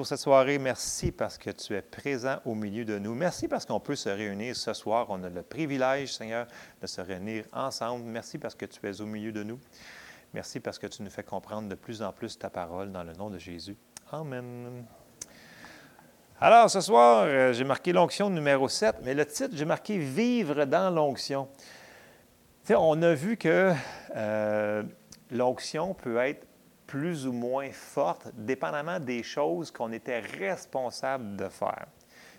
pour cette soirée. Merci parce que tu es présent au milieu de nous. Merci parce qu'on peut se réunir ce soir. On a le privilège, Seigneur, de se réunir ensemble. Merci parce que tu es au milieu de nous. Merci parce que tu nous fais comprendre de plus en plus ta parole dans le nom de Jésus. Amen. Alors, ce soir, euh, j'ai marqué l'onction numéro 7, mais le titre, j'ai marqué Vivre dans l'onction. On a vu que euh, l'onction peut être plus ou moins forte, dépendamment des choses qu'on était responsable de faire.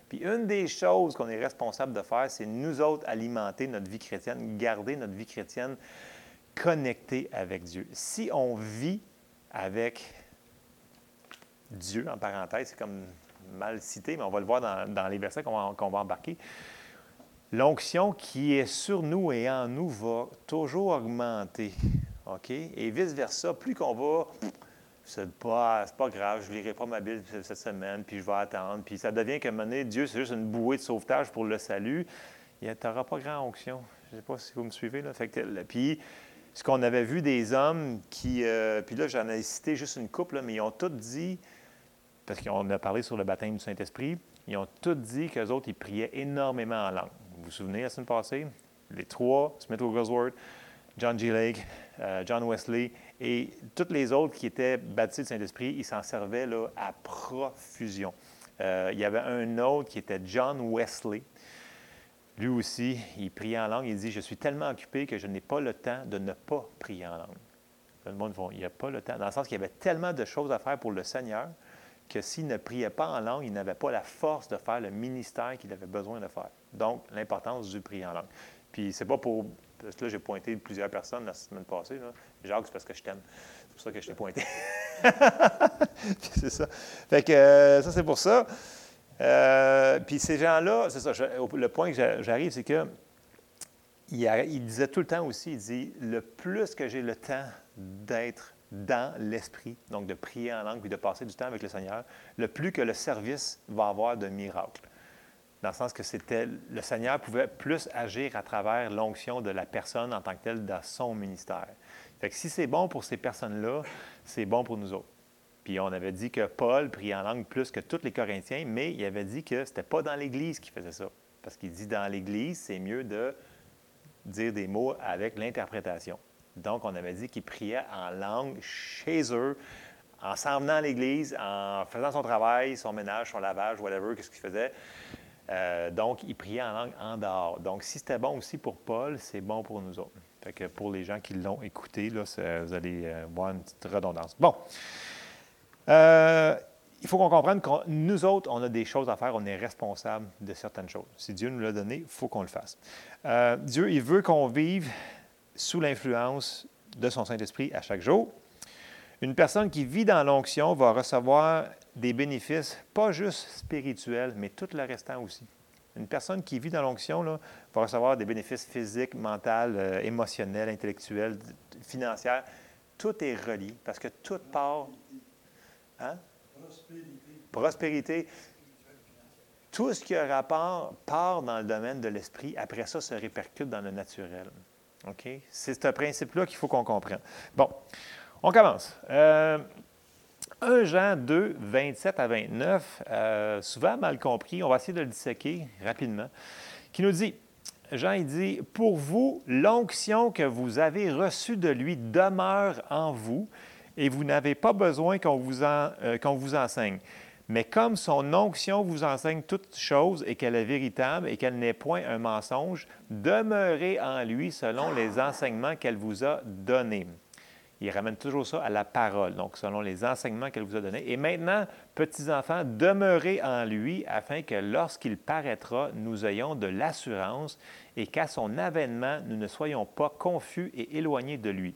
Puis une des choses qu'on est responsable de faire, c'est nous autres alimenter notre vie chrétienne, garder notre vie chrétienne connectée avec Dieu. Si on vit avec Dieu, en parenthèse, c'est comme mal cité, mais on va le voir dans, les versets qu'on va, embarquer. L'onction qui est sur nous et en nous va toujours augmenter. Et vice-versa, plus qu'on va, c'est pas, pas grave, je ne lirai pas ma Bible cette semaine, puis je vais attendre. Puis ça devient qu'à un moment donné, Dieu, c'est juste une bouée de sauvetage pour le salut. Tu n'auras pas grand onction. Je ne sais pas si vous me suivez. Là. Fait puis, ce qu'on avait vu des hommes qui. Euh, puis là, j'en ai cité juste une couple, mais ils ont tous dit, parce qu'on a parlé sur le baptême du Saint-Esprit, ils ont tous dit qu'eux autres, ils priaient énormément en langue. Vous vous souvenez la semaine passée? Les trois, Smith Wigglesworth, John G. Lake, euh, John Wesley et tous les autres qui étaient baptisés du Saint-Esprit, ils s'en servaient là, à profusion. Euh, il y avait un autre qui était John Wesley. Lui aussi, il priait en langue. Il dit Je suis tellement occupé que je n'ai pas le temps de ne pas prier en langue. Le monde, il n'y a pas le temps. Dans le sens qu'il y avait tellement de choses à faire pour le Seigneur que s'il ne priait pas en langue, il n'avait pas la force de faire le ministère qu'il avait besoin de faire. Donc, l'importance du prier en langue. Puis, c'est pas pour là, j'ai pointé plusieurs personnes la semaine passée. Là. Jacques, c'est parce que je t'aime. C'est pour ça que je t'ai pointé. c'est ça. Fait que euh, ça, c'est pour ça. Euh, puis ces gens-là, c'est ça. le point que j'arrive, c'est que il, disait tout le temps aussi, il dit, le plus que j'ai le temps d'être dans l'esprit, donc de prier en langue puis de passer du temps avec le Seigneur, le plus que le service va avoir de miracles dans le sens que c'était le Seigneur pouvait plus agir à travers l'onction de la personne en tant que telle dans son ministère. Fait que si c'est bon pour ces personnes-là, c'est bon pour nous autres. Puis on avait dit que Paul priait en langue plus que tous les Corinthiens, mais il avait dit que ce n'était pas dans l'Église qu'il faisait ça. Parce qu'il dit dans l'Église, c'est mieux de dire des mots avec l'interprétation. Donc on avait dit qu'il priait en langue chez eux, en s'en venant à l'Église, en faisant son travail, son ménage, son lavage, whatever, qu'est-ce qu'il faisait. Euh, donc, il priait en langue en dehors. Donc, si c'était bon aussi pour Paul, c'est bon pour nous autres. Fait que pour les gens qui l'ont écouté, là, vous allez euh, voir une petite redondance. Bon. Euh, il faut qu'on comprenne que nous autres, on a des choses à faire, on est responsable de certaines choses. Si Dieu nous l'a donné, il faut qu'on le fasse. Dieu, il veut qu'on vive sous l'influence de son Saint-Esprit à chaque jour. Une personne qui vit dans l'onction va recevoir des bénéfices, pas juste spirituels, mais tout le restant aussi. Une personne qui vit dans l'onction va recevoir des bénéfices physiques, mentaux, euh, émotionnels, intellectuels, financiers. Tout est relié parce que tout part. Hein? Prospérité. Prospérité. Tout ce qui a rapport part dans le domaine de l'esprit. Après ça, se répercute dans le naturel. OK? C'est ce principe-là qu'il faut qu'on comprenne. Bon, on commence. Euh, 1 Jean 2, 27 à 29, euh, souvent mal compris, on va essayer de le disséquer rapidement, qui nous dit, Jean, il dit, Pour vous, l'onction que vous avez reçue de lui demeure en vous, et vous n'avez pas besoin qu'on vous, euh, qu'on vous enseigne. Mais comme son onction vous enseigne toutes choses et qu'elle est véritable et qu'elle n'est point un mensonge, demeurez en lui selon les enseignements qu'elle vous a donnés. Il ramène toujours ça à la parole, donc selon les enseignements qu'elle vous a donnés. Et maintenant, petits-enfants, demeurez en lui afin que lorsqu'il paraîtra, nous ayons de l'assurance et qu'à son avènement, nous ne soyons pas confus et éloignés de lui.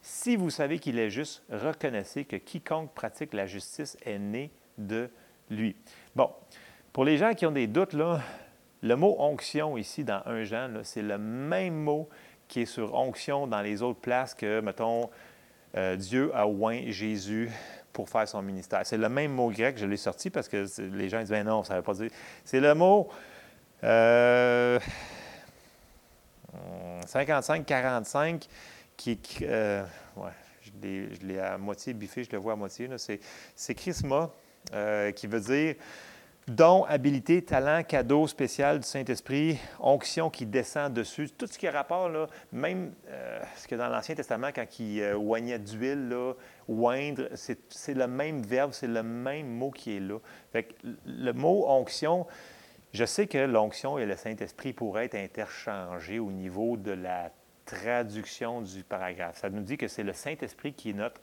Si vous savez qu'il est juste, reconnaissez que quiconque pratique la justice est né de lui. Bon, pour les gens qui ont des doutes, là, le mot onction ici dans un Jean, c'est le même mot qui est sur onction dans les autres places que, mettons, euh, Dieu a oint Jésus pour faire son ministère. C'est le même mot grec, je l'ai sorti parce que les gens disent ben non, ça ne veut pas dire. C'est le mot 55-45 euh, qui. Euh, ouais, je l'ai à moitié biffé, je le vois à moitié. C'est chrisma. qui veut dire don, habilité, talent, cadeau spécial du Saint-Esprit, onction qui descend dessus, tout ce qui a rapport, même euh, ce que dans l'Ancien Testament, quand il euh, oignait d'huile, oindre, c'est le même verbe, c'est le même mot qui est là. Fait le mot onction, je sais que l'onction et le Saint-Esprit pourraient être interchangés au niveau de la traduction du paragraphe. Ça nous dit que c'est le Saint-Esprit qui est notre,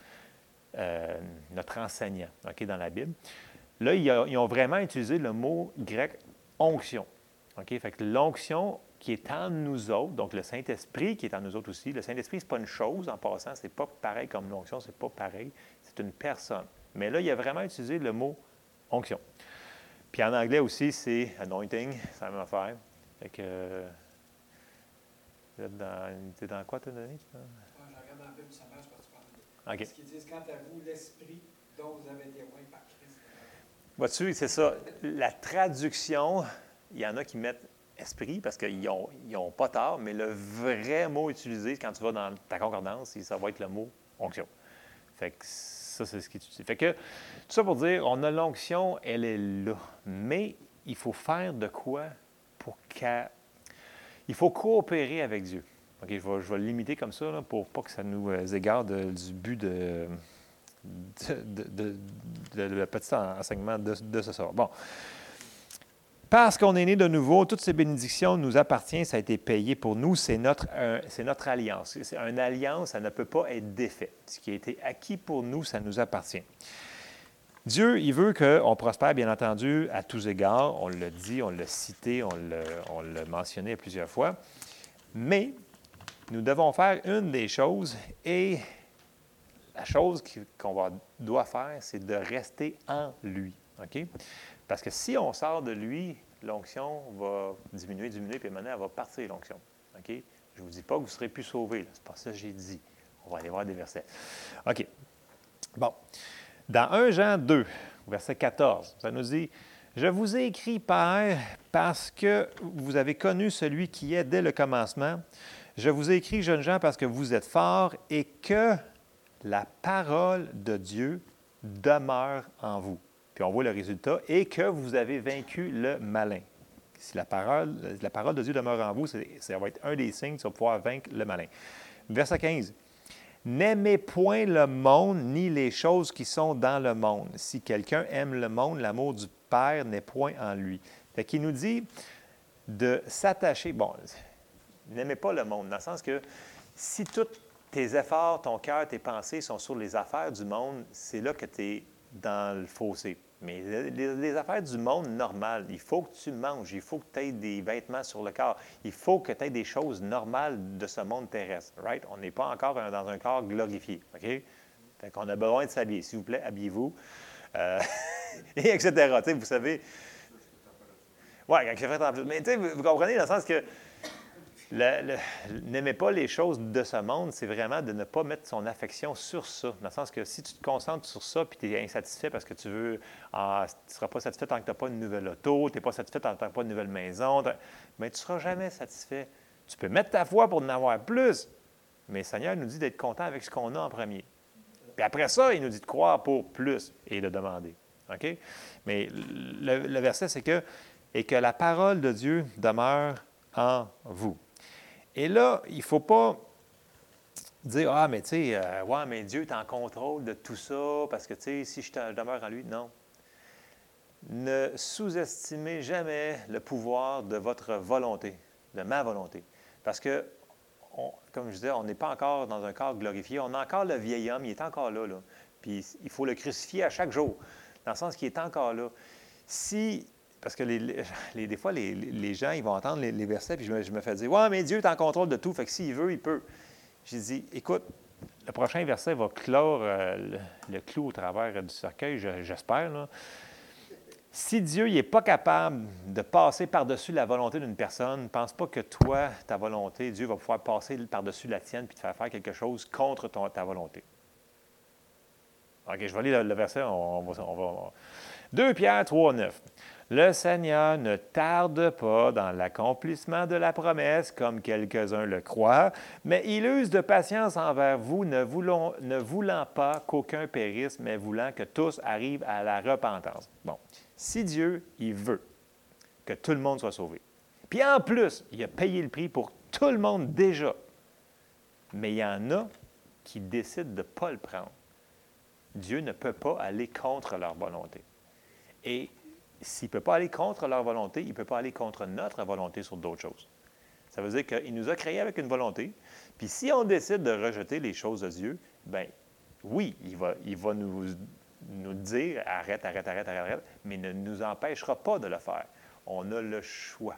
euh, notre enseignant dans la Bible. Là, ils ont vraiment utilisé le mot grec onction. OK? Fait que l'onction qui est en nous autres, donc le Saint-Esprit qui est en nous autres aussi. Le Saint-Esprit, ce n'est pas une chose en passant, ce n'est pas pareil comme l'onction, ce n'est pas pareil, c'est une personne. Mais là, il a vraiment utilisé le mot onction. Puis en anglais aussi, c'est anointing, c'est la même affaire. Fait que. Tu es dans quoi, tu donné? Je regarde dans la Bible, ça marche parce que tu parles. Parce qu'ils disent, quant à vous, l'Esprit dont vous avez été oint par Vois-tu, c'est ça. La traduction, il y en a qui mettent esprit parce qu'ils n'ont ont pas tort, mais le vrai mot utilisé quand tu vas dans ta concordance, ça va être le mot onction. Fait que ça, c'est ce qui est. Fait que, tout ça pour dire, on a l'onction, elle est là. Mais il faut faire de quoi pour qu'elle. Il faut coopérer avec Dieu. Je vais, je vais le limiter comme ça pour pas que ça nous euh, égare du but de, de, le petit enseignement de, ce soir. Bon. Parce qu'on est né de nouveau, toutes ces bénédictions nous appartiennent, ça a été payé pour nous, c'est notre, alliance. C'est une alliance, ça ne peut pas être défait. Ce qui a été acquis pour nous, ça nous appartient. Dieu, il veut qu'on prospère, bien entendu, à tous égards. On l'a dit, on l'a cité, on l'a mentionné plusieurs fois. Mais nous devons faire une des choses et la chose qu'on doit faire, c'est de rester en lui. OK? Parce que si on sort de lui, l'onction va diminuer, diminuer, puis maintenant, elle va partir, l'onction. OK? Je ne vous dis pas que vous ne serez plus sauvés. C'est pas ça que j'ai dit. On va aller voir des versets. OK. Bon. Dans 1 Jean 2, verset 14, ça nous dit Je vous ai écrit, Père, parce que vous avez connu celui qui est dès le commencement. Je vous ai écrit, jeunes gens, parce que vous êtes forts et que la parole de Dieu demeure en vous. Puis on voit le résultat, et que vous avez vaincu le malin. Si la parole, la parole de Dieu demeure en vous, ça va être un des signes, tu vas pouvoir vaincre le malin. Verset 15. N'aimez point le monde ni les choses qui sont dans le monde. Si quelqu'un aime le monde, l'amour du Père n'est point en lui. Fait nous dit de s'attacher. Bon, n'aimez pas le monde, dans le sens que si tout tes efforts, ton cœur, tes pensées sont sur les affaires du monde, c'est là que tu es dans le fossé. Mais les, affaires du monde normal, il faut que tu manges, il faut que tu aies des vêtements sur le corps, il faut que tu aies des choses normales de ce monde terrestre. Right? On n'est pas encore dans un corps glorifié. OK? Fait qu'on a besoin de s'habiller. S'il vous plaît, habillez-vous. Euh, et etc. vous savez. Oui, quand il fait Mais vous comprenez dans le sens que N'aimez pas les choses de ce monde, c'est vraiment de ne pas mettre son affection sur ça. Dans le sens que si tu te concentres sur ça puis tu es insatisfait parce que tu veux, ah, tu ne seras pas satisfait tant que tu n'as pas une nouvelle auto, tu n'es pas satisfait tant que tu n'as pas une nouvelle maison, mais tu ne seras jamais satisfait. Tu peux mettre ta foi pour en avoir plus, mais le Seigneur nous dit d'être content avec ce qu'on a en premier. Puis après ça, il nous dit de croire pour plus et de demander. OK? Mais le, le verset, c'est que, et que la parole de Dieu demeure en vous. Et là, il ne faut pas dire Ah, mais tu sais, euh, mais Dieu est en contrôle de tout ça parce que, tu sais, si je demeure en lui, non. Ne sous-estimez jamais le pouvoir de votre volonté, de ma volonté. Parce que, comme je disais, on n'est pas encore dans un corps glorifié. On a encore le vieil homme, il est encore là, là. Puis il faut le crucifier à chaque jour, dans le sens qu'il est encore là. Si parce que des fois, les, gens, ils vont entendre les, versets, puis je me, fais dire Ouais, mais Dieu est en contrôle de tout, fait que s'il veut, il peut. J'ai dit Écoute, le prochain verset va clore euh, le, clou au travers du cercueil, j'espère. Si Dieu n'est pas capable de passer par-dessus la volonté d'une personne, ne pense pas que toi, ta volonté, Dieu va pouvoir passer par-dessus la tienne puis te faire faire quelque chose contre ta volonté. OK, je vais lire le, verset, on, va, 2 Pierre 3, 9. Le Seigneur ne tarde pas dans l'accomplissement de la promesse, comme quelques-uns le croient, mais il use de patience envers vous, ne, voulant pas qu'aucun périsse, mais voulant que tous arrivent à la repentance. Bon, si Dieu, il veut que tout le monde soit sauvé, puis en plus, il a payé le prix pour tout le monde déjà, mais il y en a qui décident de ne pas le prendre. Dieu ne peut pas aller contre leur volonté. Et s'il ne peut pas aller contre leur volonté, il ne peut pas aller contre notre volonté sur d'autres choses. Ça veut dire qu'il nous a créés avec une volonté, puis si on décide de rejeter les choses de Dieu, bien, oui, il va, il va nous, nous dire arrête, arrête, arrête, arrête, mais ne nous empêchera pas de le faire. On a le choix.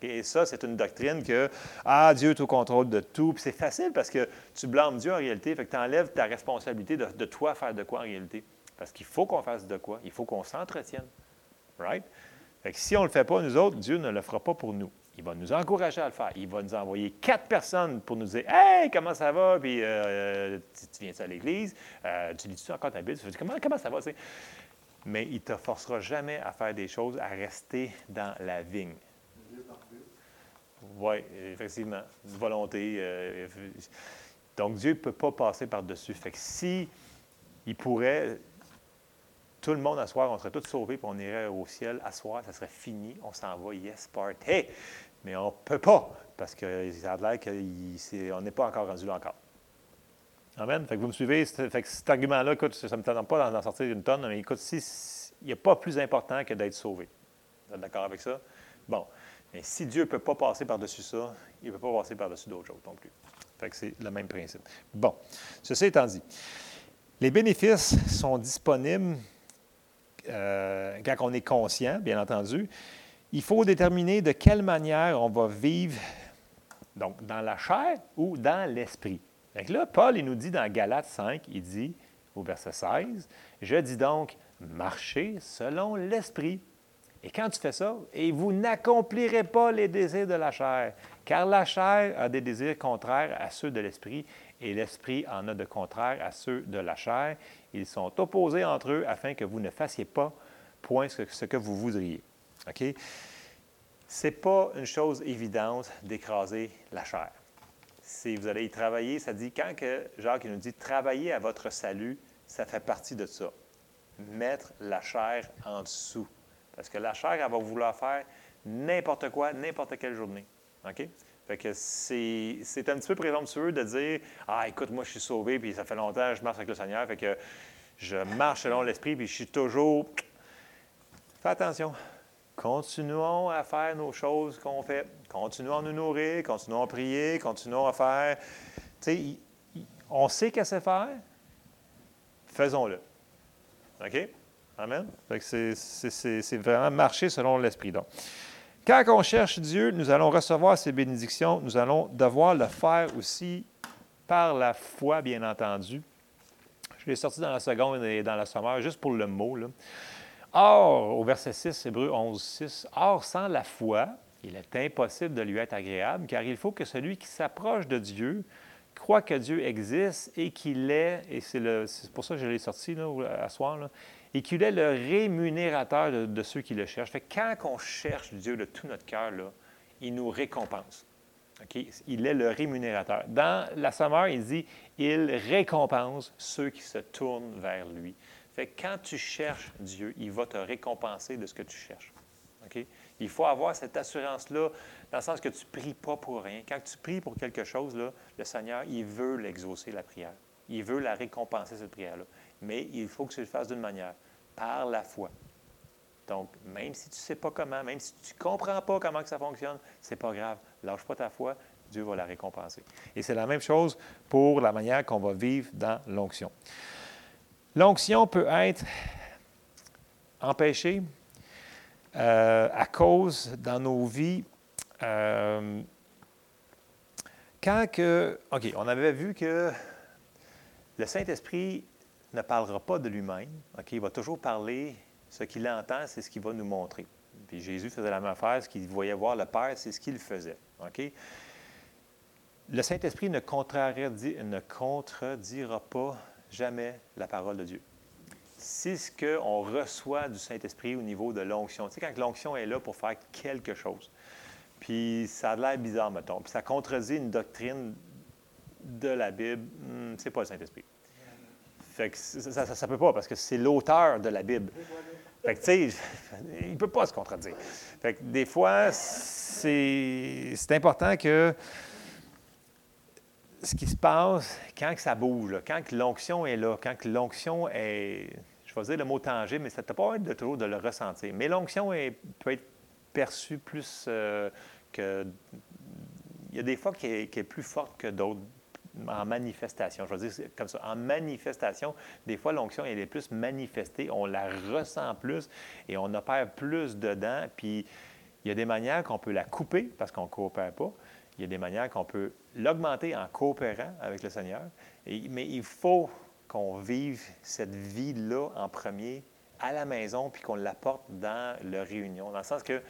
Et ça, c'est une doctrine que, ah, Dieu est au contrôle de tout. Puis c'est facile parce que tu blâmes Dieu en réalité, fait que tu enlèves ta responsabilité de, toi faire de quoi en réalité. Parce qu'il faut qu'on fasse de quoi. Il faut qu'on s'entretienne. Right? Fait que si on ne le fait pas, nous autres, Dieu ne le fera pas pour nous. Il va nous encourager à le faire. Il va nous envoyer quatre personnes pour nous dire Hey, comment ça va? Puis euh, tu, viens à l'église? Euh, tu lis-tu encore ta Bible? comment, comment ça va? Mais il ne te forcera jamais à faire des choses, à rester dans la vigne. Oui, effectivement. Volonté. Euh, donc, Dieu ne peut pas passer par-dessus. Fait que si il pourrait, tout le monde à soir, on serait tous sauvés, puis on irait au ciel à soir, ça serait fini, on s'en va, yes, party. Mais on ne peut pas, parce que ça a l'air qu'on n'est pas encore rendu là encore. Amen. Fait que vous me suivez, cet argument-là, ça ne me tente pas d'en sortir une tonne, mais écoute, si, il n'y a pas plus important que d'être sauvé. Vous êtes d'accord avec ça? Bon. Mais si Dieu ne peut pas passer par-dessus ça, il ne peut pas passer par-dessus d'autres choses non plus. Fait que c'est le même principe. Bon. Ceci étant dit, les bénéfices sont disponibles euh, quand on est conscient, bien entendu. Il faut déterminer de quelle manière on va vivre, donc dans la chair ou dans l'esprit. Là, Paul, il nous dit dans Galates 5, il dit au verset 16, Je dis donc, marchez selon l'esprit et quand tu fais ça, et vous n'accomplirez pas les désirs de la chair, car la chair a des désirs contraires à ceux de l'esprit, et l'esprit en a de contraires à ceux de la chair. Ils sont opposés entre eux afin que vous ne fassiez pas point ce que vous voudriez. OK? Ce n'est pas une chose évidente d'écraser la chair. Si vous allez y travailler, ça dit, quand que Jacques nous dit travailler à votre salut, ça fait partie de ça. Mettre la chair en dessous. Parce que la chair, elle va vouloir faire n'importe quoi, n'importe quelle journée. OK? Fait que c'est, un petit peu présomptueux de dire Ah, écoute, moi, je suis sauvé, puis ça fait longtemps que je marche avec le Seigneur, fait que je marche selon l'Esprit, puis je suis toujours. Fais attention. Continuons à faire nos choses qu'on fait. Continuons à nous nourrir, continuons à prier, continuons à faire. Tu sais, on sait qu'à se faire. Faisons-le. OK? Amen? C'est vraiment marcher selon l'Esprit. Donc, quand on cherche Dieu, nous allons recevoir ses bénédictions. Nous allons devoir le faire aussi par la foi, bien entendu. Je l'ai sorti dans la seconde et dans la sommaire, juste pour le mot. Or, au verset 6, Hébreu 11, 6, Or, sans la foi, il est impossible de lui être agréable, car il faut que celui qui s'approche de Dieu croit que Dieu existe et qu'il est, et c'est pour ça que je l'ai sorti là, à soir, et qu'il est le rémunérateur de, ceux qui le cherchent. Fait quand on cherche Dieu de tout notre cœur, il nous récompense. Il est le rémunérateur. Dans la Sommeur, il dit il récompense ceux qui se tournent vers lui. Fait quand tu cherches Dieu, il va te récompenser de ce que tu cherches. Il faut avoir cette assurance-là, dans le sens que tu ne pries pas pour rien. Quand tu pries pour quelque chose, là, le Seigneur, il veut l'exaucer, la prière. Il veut la récompenser, cette prière-là. Mais il faut que tu le fasses d'une manière par la foi. Donc, même si tu ne sais pas comment, même si tu ne comprends pas comment que ça fonctionne, ce n'est pas grave. Lâche pas ta foi, Dieu va la récompenser. Et c'est la même chose pour la manière qu'on va vivre dans l'onction. L'onction peut être empêchée euh, à cause dans nos vies. Euh, quand que. OK, on avait vu que le Saint-Esprit ne parlera pas de lui-même. Il va toujours parler, ce qu'il entend, c'est ce qu'il va nous montrer. Puis Jésus faisait la même affaire, ce qu'il voyait voir le Père, c'est ce qu'il faisait. Le Saint-Esprit ne, ne contredira pas jamais la parole de Dieu. c'est ce qu'on reçoit du Saint-Esprit au niveau de l'onction. Tu sais, quand l'onction est là pour faire quelque chose, puis ça a l'air bizarre, mettons, puis ça contredit une doctrine de la Bible, hmm, c'est pas le Saint-Esprit. Fait que ça ne peut pas, parce que c'est l'auteur de la Bible. Fait que, il ne peut pas se contredire. Fait que des fois, c'est important que ce qui se passe quand que ça bouge, quand l'onction est là, quand l'onction est, je vais dire le mot tangible, mais ça ne peut pas être de toujours de le ressentir. Mais l'onction peut être perçue plus euh, que... Il y a des fois qui est, plus forte que d'autres en manifestation. Je veux dire comme ça. En manifestation, des fois, l'onction, elle est plus manifestée, on la ressent plus et on opère plus dedans. Puis, il y a des manières qu'on peut la couper parce qu'on ne coopère pas. Il y a des manières qu'on peut l'augmenter en coopérant avec le Seigneur. mais il faut qu'on vive cette vie-là en premier à la maison, puis qu'on l'apporte dans la réunion. Dans le sens que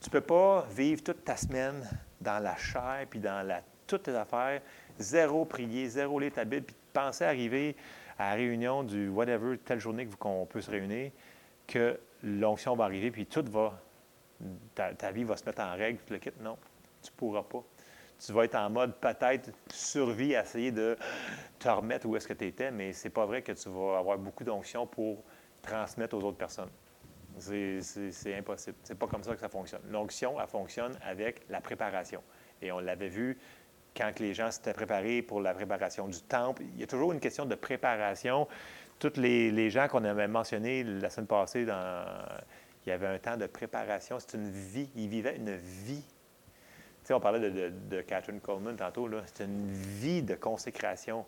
tu ne peux pas vivre toute ta semaine dans la chair, puis dans la, toutes tes affaires, zéro prier, zéro lire ta Bible, puis penser arriver à la réunion du whatever, telle journée qu'on peut se réunir, que l'onction va arriver, puis tout va, ta, ta, vie va se mettre en règle, puis le quittes. Non, tu ne pourras pas. Tu vas être en mode peut-être survie, essayer de te remettre où est-ce que tu étais, mais c'est pas vrai que tu vas avoir beaucoup d'onction pour transmettre aux autres personnes. C'est impossible. C'est pas comme ça que ça fonctionne. L'onction, elle fonctionne avec la préparation. Et on l'avait vu quand les gens s'étaient préparés pour la préparation du temple. Il y a toujours une question de préparation. Tous les, les gens qu'on avait mentionnés la semaine passée, il y avait un temps de préparation. C'est une vie. Ils vivaient une vie on parlait de, Catherine Coleman tantôt, c'est une vie de consécration.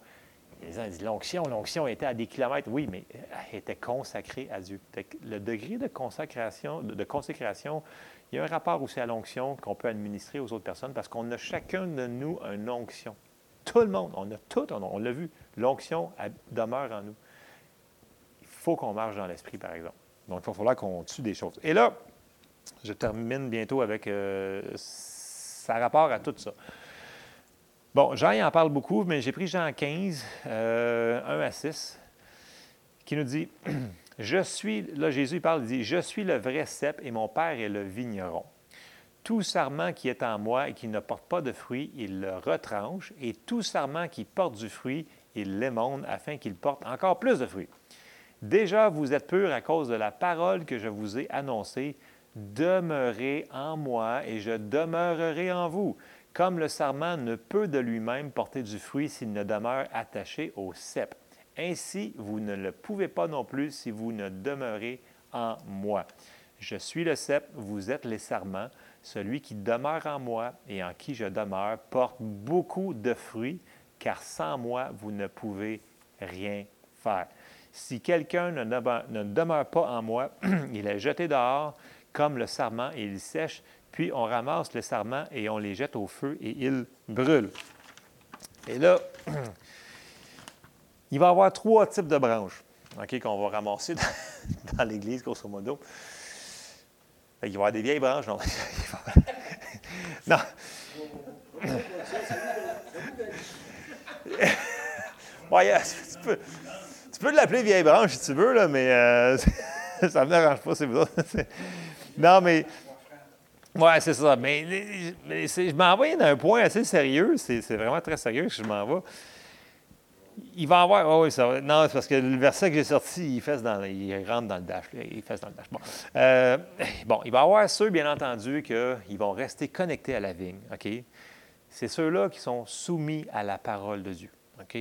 Les gens disent l'onction, l'onction était à des kilomètres. Oui, mais elle était consacrée à Dieu. Le degré de de, consécration, il y a un rapport aussi à l'onction qu'on peut administrer aux autres personnes parce qu'on a chacun de nous une onction. Tout le monde, on a tout, on, l'a vu. L'onction demeure en nous. Il faut qu'on marche dans l'esprit, par exemple. Donc, il va falloir qu'on tue des choses. Et là, je termine bientôt avec euh, ça a rapport à tout ça. Bon, Jean il en parle beaucoup, mais j'ai pris Jean 15, 1 euh, à 6, qui nous dit Je suis, là Jésus parle, il dit Je suis le vrai cep et mon Père est le vigneron. Tout sarment qui est en moi et qui ne porte pas de fruit, il le retranche, et tout sarment qui porte du fruit, il l'émonde afin qu'il porte encore plus de fruits. Déjà, vous êtes purs à cause de la parole que je vous ai annoncée. Demeurez en moi et je demeurerai en vous. Comme le sarment ne peut de lui-même porter du fruit s'il ne demeure attaché au cep. Ainsi, vous ne le pouvez pas non plus si vous ne demeurez en moi. Je suis le cep, vous êtes les sarments. Celui qui demeure en moi et en qui je demeure porte beaucoup de fruits, car sans moi, vous ne pouvez rien faire. Si quelqu'un ne, demeure pas en moi, il est jeté dehors comme le sarment et il sèche, puis on ramasse le sarment et on les jette au feu et ils brûlent. Et là, il va y avoir trois types de branches qu'on va ramasser dans, l'Église, grosso modo. Il va y avoir des vieilles branches. Non? non. tu, peux, peux l'appeler vieille branche si tu veux, là, mais euh, ça ne me dérange pas, c'est vous non, mais. Ouais, c'est ça. Mais, je m'en vais dans un point assez sérieux. C'est vraiment très sérieux que je m'en vais. Il va avoir. Oh oui. Non, c'est parce que le verset que j'ai sorti, il, rentre dans le dash. Il fait dans le dash. Bon. Euh, bon, il va y avoir ceux, bien entendu, qu'ils vont rester connectés à la vigne. OK? C'est ceux-là qui sont soumis à la parole de Dieu. OK?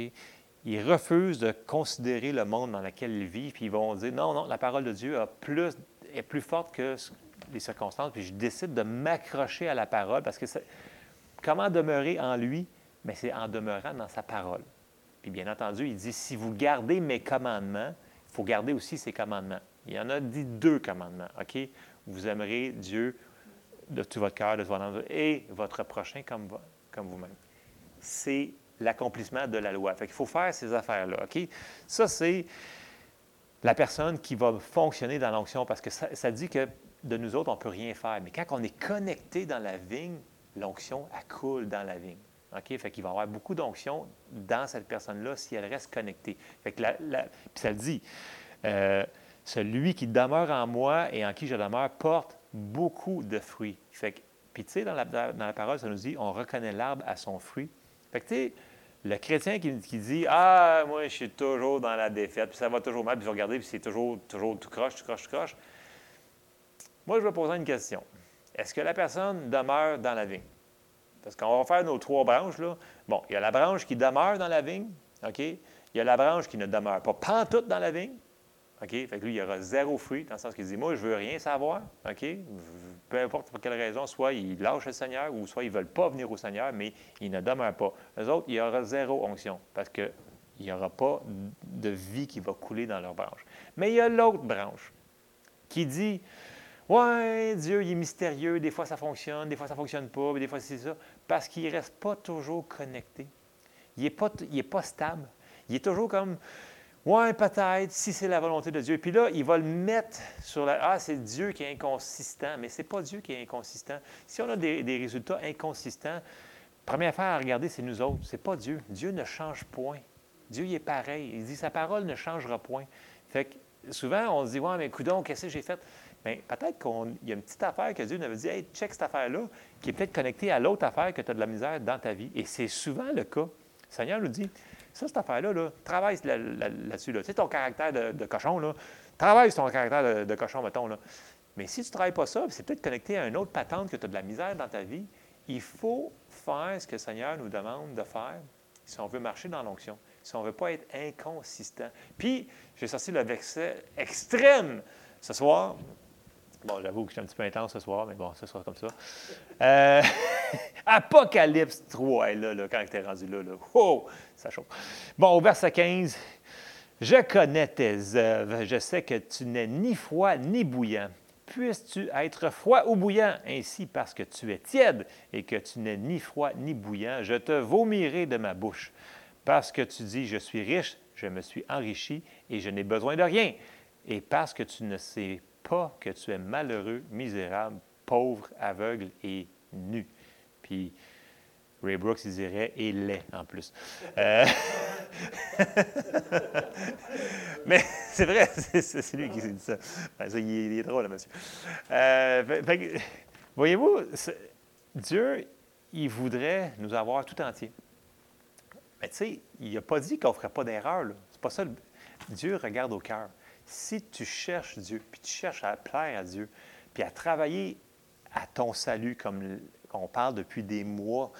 Ils refusent de considérer le monde dans lequel ils vivent, puis ils vont dire non, non, la parole de Dieu a plus, est plus forte que les circonstances, puis je décide de m'accrocher à la parole parce que comment demeurer en lui? Mais c'est en demeurant dans sa parole. Puis bien entendu, il dit, si vous gardez mes commandements, il faut garder aussi ses commandements. Il y en a dit deux commandements, OK? Vous aimerez Dieu de tout votre cœur, de tout votre âme, et votre prochain comme, comme vous-même. C'est l'accomplissement de la loi. Fait qu'il faut faire ces affaires-là, OK? Ça, c'est la personne qui va fonctionner dans l'onction, parce que ça, ça dit que de nous autres, on ne peut rien faire. Mais quand on est connecté dans la vigne, l'onction, coule dans la vigne. OK? Fait qu'il va y avoir beaucoup d'onction dans cette personne-là si elle reste connectée. Fait que la, puis ça le dit. Euh, celui qui demeure en moi et en qui je demeure porte beaucoup de fruits. Fait que, puis tu sais, dans la, dans la parole, ça nous dit, on reconnaît l'arbre à son fruit. Fait que tu sais, le chrétien qui, dit Ah, moi, je suis toujours dans la défaite, puis ça va toujours mal, puis je vais regarder, puis c'est toujours, toujours tout croche, tout croche, tout croche. Moi, je vais poser une question. Est-ce que la personne demeure dans la vigne? Parce qu'on va faire nos trois branches, là. Bon, il y a la branche qui demeure dans la vigne, OK? Il y a la branche qui ne demeure pas pantoute dans la vigne, OK? Fait que lui, il y aura zéro fruit, dans le sens qu'il dit Moi, je ne veux rien savoir, OK? Peu importe pour quelle raison, soit il lâche le Seigneur ou soit ils ne veulent pas venir au Seigneur, mais il ne demeure pas. Les autres, il y aura zéro onction parce qu'il n'y aura pas de vie qui va couler dans leur branche. Mais il y a l'autre branche qui dit Ouais, Dieu, il est mystérieux, des fois ça fonctionne, des fois ça ne fonctionne pas, des fois c'est ça, parce qu'il ne reste pas toujours connecté. Il n'est pas, pas stable. Il est toujours comme Ouais, peut-être, si c'est la volonté de Dieu. Puis là, il va le mettre sur la. Ah, c'est Dieu qui est inconsistant, mais ce n'est pas Dieu qui est inconsistant. Si on a des, résultats inconsistants, première affaire à regarder, c'est nous autres. Ce n'est pas Dieu. Dieu ne change point. Dieu, il est pareil. Il dit sa parole ne changera point. Fait que souvent, on se dit Ouais, mais coudon, qu'est-ce que j'ai fait? Bien, peut-être qu'il y a une petite affaire que Dieu nous avait dit Hey, check cette affaire-là, qui est peut-être connectée à l'autre affaire que tu as de la misère dans ta vie. Et c'est souvent le cas. Le Seigneur nous dit ça, cette affaire-là, là, travaille là-dessus. Là, Tu sais, ton caractère de, cochon, là, travaille ton caractère de, cochon, mettons. Là. Mais si tu ne travailles pas ça, c'est peut-être connecté à une autre patente que tu as de la misère dans ta vie. Il faut faire ce que le Seigneur nous demande de faire si on veut marcher dans l'onction, si on ne veut pas être inconsistant. Puis, j'ai sorti le verset extrême ce soir, Bon, j'avoue que je suis un petit peu intense ce soir, mais bon, ce sera comme ça. Euh, Apocalypse 3, là, là, quand tu es rendu là, là. Oh, ça chauffe. Bon, au verset 15, Je connais tes œuvres, je sais que tu n'es ni froid ni bouillant. Puisses-tu être froid ou bouillant, ainsi parce que tu es tiède et que tu n'es ni froid ni bouillant, je te vomirai de ma bouche. Parce que tu dis, je suis riche, je me suis enrichi et je n'ai besoin de rien. Et parce que tu ne sais pas que tu es malheureux, misérable, pauvre, aveugle et nu. Puis Ray Brooks, il dirait et laid en plus. Euh, mais c'est vrai, c'est lui qui dit ça. Ben, ça il, est, drôle, monsieur. Euh, voyez-vous, Dieu, il voudrait nous avoir tout entier. Mais tu sais, il n'a pas dit qu'on ne ferait pas d'erreur. C'est pas ça. Dieu regarde au cœur si tu cherches Dieu, puis tu cherches à plaire à Dieu, puis à travailler à ton salut, comme on parle depuis des mois,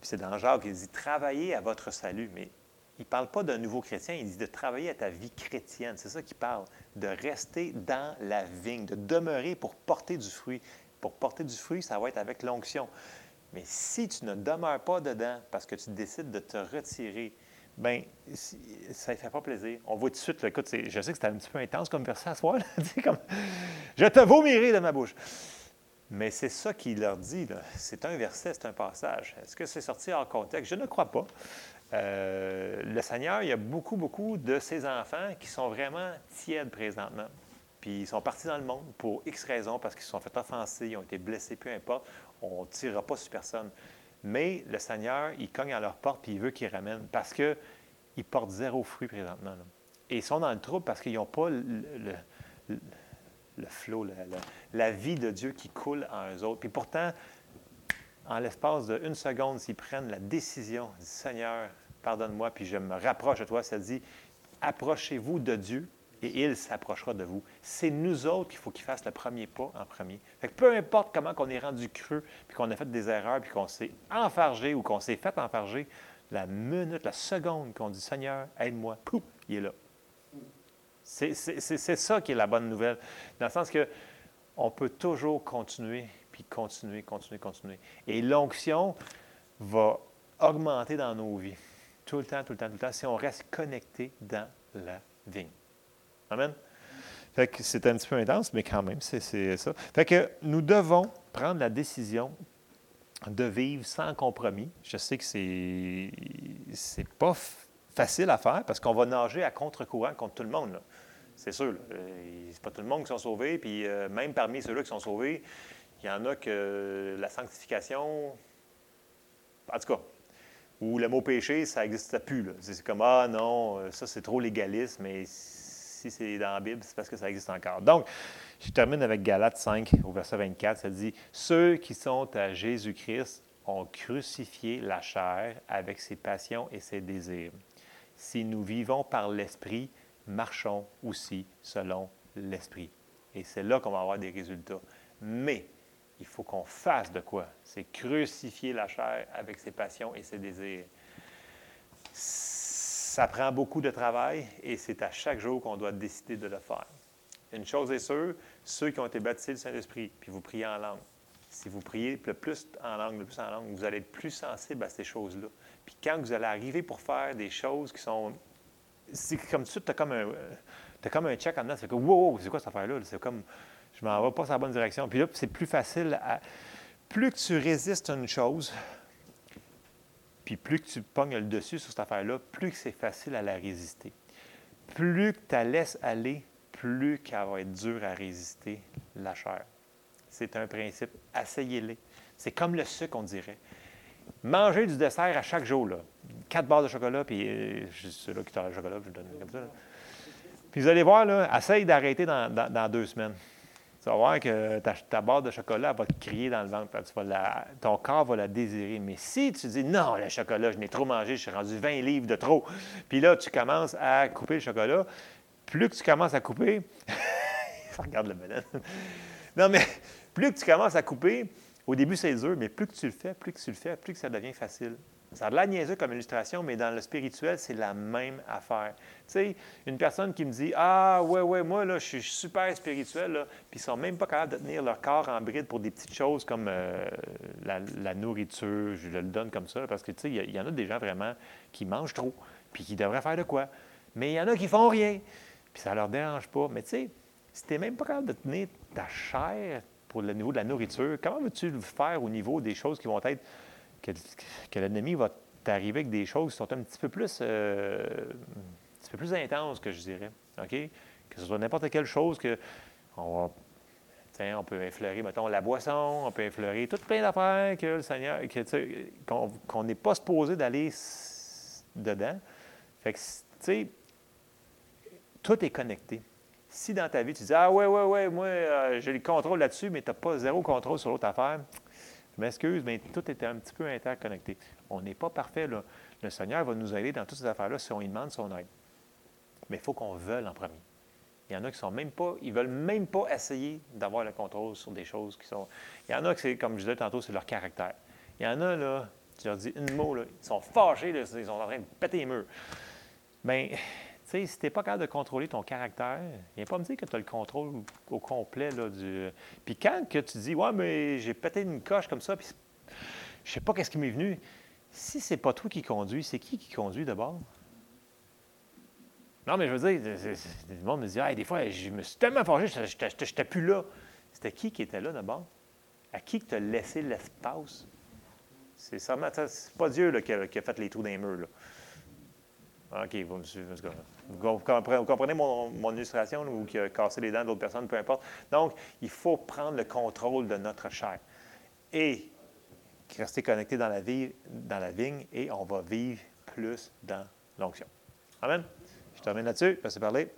puis c'est dans Jacques, il dit travailler à votre salut, mais il ne parle pas d'un nouveau chrétien, il dit de travailler à ta vie chrétienne. C'est ça qu'il parle, de rester dans la vigne, de demeurer pour porter du fruit. Pour porter du fruit, ça va être avec l'onction. Mais si tu ne demeures pas dedans parce que tu décides de te retirer, bien, ça ne fait pas plaisir. On voit tout de suite, écoute, je sais que c'était un petit peu intense comme verset à comme, je te vomirai de ma bouche. Mais c'est ça qu'il leur dit. C'est un verset, c'est un passage. Est-ce que c'est sorti hors contexte? Je ne crois pas. Euh, le Seigneur, il y a beaucoup, beaucoup de ses enfants qui sont vraiment tièdes présentement. Puis ils sont partis dans le monde pour X raisons, parce qu'ils se sont fait offenser, ils ont été blessés, peu importe. On ne tirera pas sur personne. Mais le Seigneur, il cogne à leur porte puis il veut qu'ils ramènent parce qu'ils portent zéro fruit présentement. Et ils sont dans le trouble parce qu'ils n'ont pas le, le, flot, la, vie de Dieu qui coule en eux autres. Puis pourtant, en l'espace d'une seconde, s'ils prennent la décision, Seigneur, pardonne-moi, puis je me rapproche de toi, ça dit, approchez-vous de Dieu, et il s'approchera de vous. C'est nous autres qu'il faut qu'il fasse le premier pas en premier. Peu importe comment on est rendu creux, puis qu'on a fait des erreurs, puis qu'on s'est enfargé ou qu'on s'est fait enfarger, la minute, la seconde qu'on dit Seigneur, aide-moi, pouf, il est là. C'est ça qui est la bonne nouvelle. Dans le sens que on peut toujours continuer, puis continuer, continuer, continuer. Et l'onction va augmenter dans nos vies. Tout le temps, tout le temps, tout le temps, si on reste connecté dans la vigne. Amen. Fait que c'est un petit peu intense, mais quand même, c'est ça. Fait que nous devons prendre la décision de vivre sans compromis. Je sais que c'est c'est pas facile à faire parce qu'on va nager à contre-courant contre tout le monde. C'est sûr. C'est pas tout le monde qui sont sauvés. Puis euh, même parmi ceux-là qui sont sauvés, il y en a que la sanctification, en tout cas, ou le mot péché, ça n'existe plus. C'est comme Ah non, ça c'est trop légaliste, mais si c'est dans la Bible, c'est parce que ça existe encore. Donc, je termine avec Galates 5 au verset 24. Ça dit Ceux qui sont à Jésus-Christ ont crucifié la chair avec ses passions et ses désirs. Si nous vivons par l'Esprit, marchons aussi selon l'Esprit. Et c'est là qu'on va avoir des résultats. Mais il faut qu'on fasse de quoi? C'est crucifier la chair avec ses passions et ses désirs. Ça prend beaucoup de travail et c'est à chaque jour qu'on doit décider de le faire. Une chose est sûre, ceux qui ont été baptisés du Saint-Esprit, puis vous priez en langue, si vous priez le plus en langue, le plus en langue, vous allez être plus sensible à ces choses-là. Puis quand vous allez arriver pour faire des choses qui sont. C'est comme ça, tu as comme un. As comme un check en dedans. C'est comme, wow, c'est quoi cette affaire-là? C'est comme, je m'en vais pas dans la bonne direction. Puis là, c'est plus facile à. Plus que tu résistes à une chose, puis plus que tu pognes le dessus sur cette affaire-là, plus que c'est facile à la résister. Plus que tu la laisses aller, plus qu'elle va être dure à résister, la chair. C'est un principe. Asseyez-les. C'est comme le sucre, on dirait. Mangez du dessert à chaque jour. Là. Quatre barres de chocolat, puis euh, ceux-là qui le chocolat, je donne comme ça. Puis vous allez voir, là, essaye d'arrêter dans, deux semaines. Tu vas voir que ta, barre de chocolat va te crier dans le ventre. ton corps va la désirer. Mais si tu dis non, le chocolat, je n'ai trop mangé, je suis rendu 20 livres de trop. Puis là, tu commences à couper le chocolat. Plus que tu commences à couper, regarde le banane. Non, mais plus que tu commences à couper, au début, c'est dur, mais plus que tu le fais, plus que tu le fais, plus que ça devient facile. Ça a de la niaiseux comme illustration, mais dans le spirituel, c'est la même affaire. Tu sais, une personne qui me dit Ah, ouais, ouais, moi, là, je suis super spirituel, là, puis ils ne sont même pas capables de tenir leur corps en bride pour des petites choses comme euh, la, nourriture, je le donne comme ça, parce que, tu sais, il y, en a des gens vraiment qui mangent trop, puis qui devraient faire de quoi. Mais il y en a qui font rien, puis ça leur dérange pas. Mais tu sais, si tu même pas capable de tenir ta chair, pour le niveau de la nourriture, comment veux-tu le faire au niveau des choses qui vont être, que, l'ennemi va t'arriver avec des choses qui sont un petit peu plus, euh, un petit peu plus intenses, que je dirais? Que ce soit n'importe quelle chose que on va on peut effleurer, mettons, la boisson, on peut effleurer tout plein d'affaires que le Seigneur, qu'on n'est pas supposé d'aller dedans. Fait que, tu sais, tout est connecté. Si dans ta vie, tu dis Ah, ouais, ouais, ouais, moi, euh, j'ai le contrôle là-dessus, mais tu n'as pas zéro contrôle sur l'autre affaire, je m'excuse, mais tout est un petit peu interconnecté. On n'est pas parfait, là. Le Seigneur va nous aider dans toutes ces affaires-là si on lui demande son aide. Mais il faut qu'on veuille en premier. Il y en a qui sont même pas, ils veulent même pas essayer d'avoir le contrôle sur des choses qui sont. Il y en a qui, c'est, comme je disais tantôt, c'est leur caractère. Il y en a, là, tu leur dis un mot, là, ils sont fâchés, là, ils sont en train de péter les murs. Bien, sais, si tu n'es pas capable de contrôler ton caractère, viens pas me dire que tu as le contrôle au complet. Là, du... Puis quand que tu dis, ouais, mais j'ai pété une coche comme ça, puis je sais pas qu'est-ce qui m'est venu. Si c'est pas toi qui conduis, c'est qui qui conduit d'abord? Non, mais je veux dire, le monde me dit, des fois, je me suis tellement fâché, je n'étais plus là. C'était qui qui était là d'abord? À qui tu as laissé l'espace? C'est pas Dieu là, qui, a, fait les trous murs. Là. OK, vous me suivez. Vous comprenez mon, illustration ou qui a cassé les dents d'autres personnes, peu importe. Donc, il faut prendre le contrôle de notre chair et rester connecté dans la, dans la vigne et on va vivre plus dans l'onction. Amen. Je termine là-dessus. Passez parler.